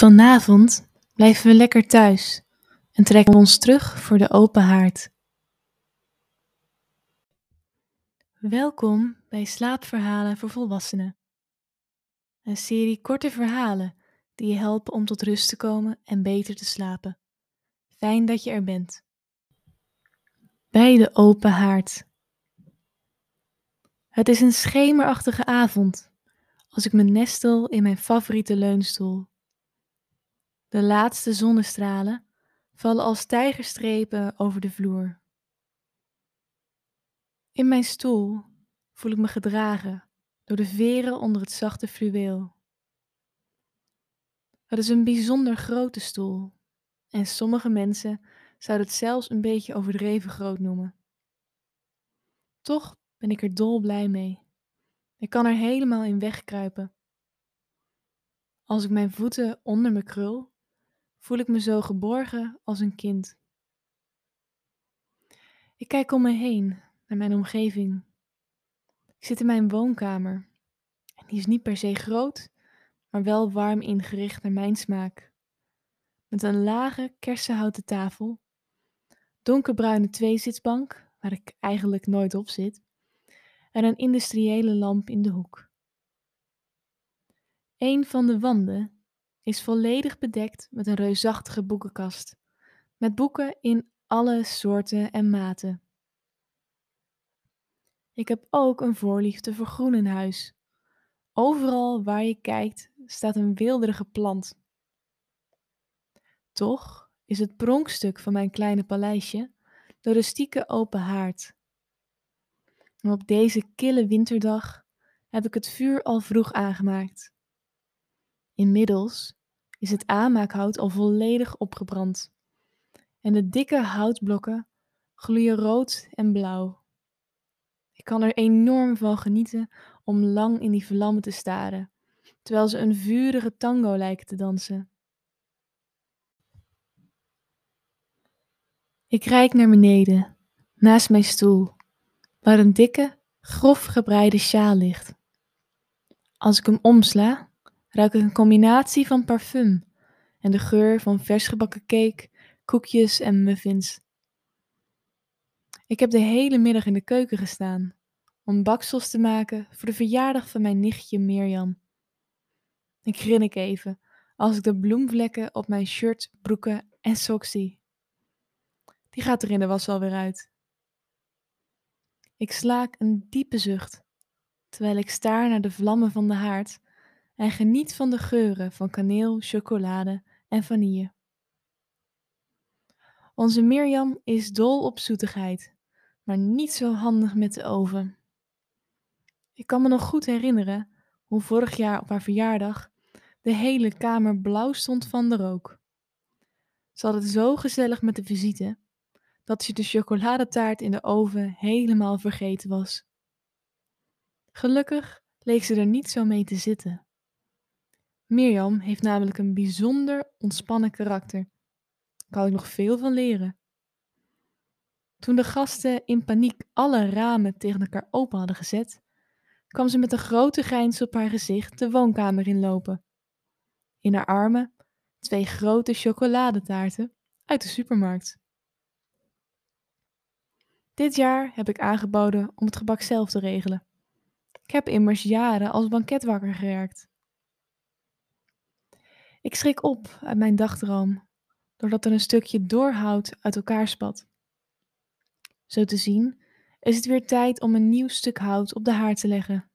Vanavond blijven we lekker thuis en trekken ons terug voor de open haard. Welkom bij Slaapverhalen voor Volwassenen. Een serie korte verhalen die je helpen om tot rust te komen en beter te slapen. Fijn dat je er bent. Bij de open haard. Het is een schemerachtige avond als ik me nestel in mijn favoriete leunstoel. De laatste zonnestralen vallen als tijgerstrepen over de vloer. In mijn stoel voel ik me gedragen door de veren onder het zachte fluweel. Het is een bijzonder grote stoel en sommige mensen zouden het zelfs een beetje overdreven groot noemen. Toch ben ik er dol blij mee. Ik kan er helemaal in wegkruipen. Als ik mijn voeten onder me krul, voel ik me zo geborgen als een kind. Ik kijk om me heen naar mijn omgeving. Ik zit in mijn woonkamer. En die is niet per se groot, maar wel warm ingericht naar mijn smaak. Met een lage kersenhouten tafel, donkerbruine tweezitsbank, waar ik eigenlijk nooit op zit, en een industriële lamp in de hoek. Een van de wanden is volledig bedekt met een reusachtige boekenkast, met boeken in alle soorten en maten. Ik heb ook een voorliefde voor groen in huis. Overal waar je kijkt staat een weelderige plant. Toch is het pronkstuk van mijn kleine paleisje de rustieke open haard. En op deze kille winterdag heb ik het vuur al vroeg aangemaakt. Inmiddels is het aanmaakhout al volledig opgebrand en de dikke houtblokken gloeien rood en blauw. Ik kan er enorm van genieten om lang in die vlammen te staren, terwijl ze een vurige tango lijken te dansen. Ik kijk naar beneden, naast mijn stoel, waar een dikke, grof gebreide sjaal ligt. Als ik hem omsla, ruik ik een combinatie van parfum en de geur van versgebakken cake, koekjes en muffins. Ik heb de hele middag in de keuken gestaan om baksels te maken voor de verjaardag van mijn nichtje Mirjam. Ik grinnik even als ik de bloemvlekken op mijn shirt, broeken en sok zie. Die gaat er in de was alweer uit. Ik slaak een diepe zucht terwijl ik staar naar de vlammen van de haard en geniet van de geuren van kaneel, chocolade en vanille. Onze Mirjam is dol op zoetigheid, maar niet zo handig met de oven. Ik kan me nog goed herinneren hoe vorig jaar op haar verjaardag de hele kamer blauw stond van de rook. Ze had het zo gezellig met de visite dat ze de chocoladetaart in de oven helemaal vergeten was. Gelukkig leek ze er niet zo mee te zitten. Mirjam heeft namelijk een bijzonder ontspannen karakter. Daar kan ik nog veel van leren. Toen de gasten in paniek alle ramen tegen elkaar open hadden gezet, kwam ze met een grote grijns op haar gezicht de woonkamer inlopen. In haar armen twee grote chocoladetaarten uit de supermarkt. Dit jaar heb ik aangeboden om het gebak zelf te regelen. Ik heb immers jaren als banketwakker gewerkt. Ik schrik op uit mijn dagdroom, doordat er een stukje doorhout uit elkaar spat. Zo te zien is het weer tijd om een nieuw stuk hout op de haard te leggen.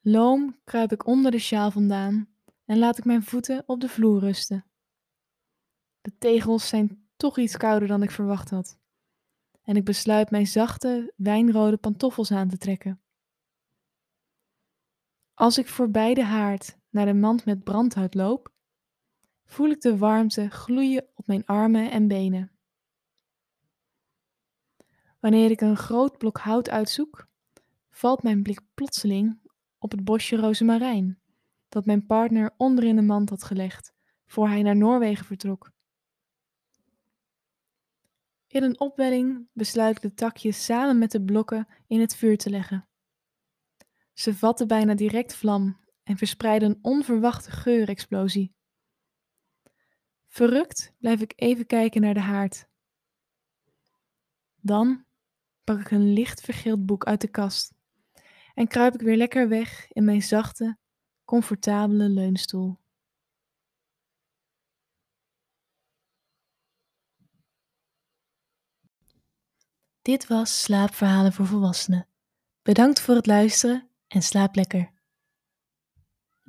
Loom kruip ik onder de sjaal vandaan en laat ik mijn voeten op de vloer rusten. De tegels zijn toch iets kouder dan ik verwacht had. En ik besluit mijn zachte, wijnrode pantoffels aan te trekken. Als ik voorbij de haard naar de mand met brandhout loop, voel ik de warmte gloeien op mijn armen en benen. Wanneer ik een groot blok hout uitzoek, valt mijn blik plotseling op het bosje rozemarijn dat mijn partner onder in de mand had gelegd voor hij naar Noorwegen vertrok. In een opwelling besluit ik de takjes samen met de blokken in het vuur te leggen. Ze vatten bijna direct vlam en verspreidde een onverwachte geurexplosie. Verrukt blijf ik even kijken naar de haard. Dan pak ik een licht vergeeld boek uit de kast en kruip ik weer lekker weg in mijn zachte, comfortabele leunstoel. Dit was Slaapverhalen voor Volwassenen. Bedankt voor het luisteren en slaap lekker.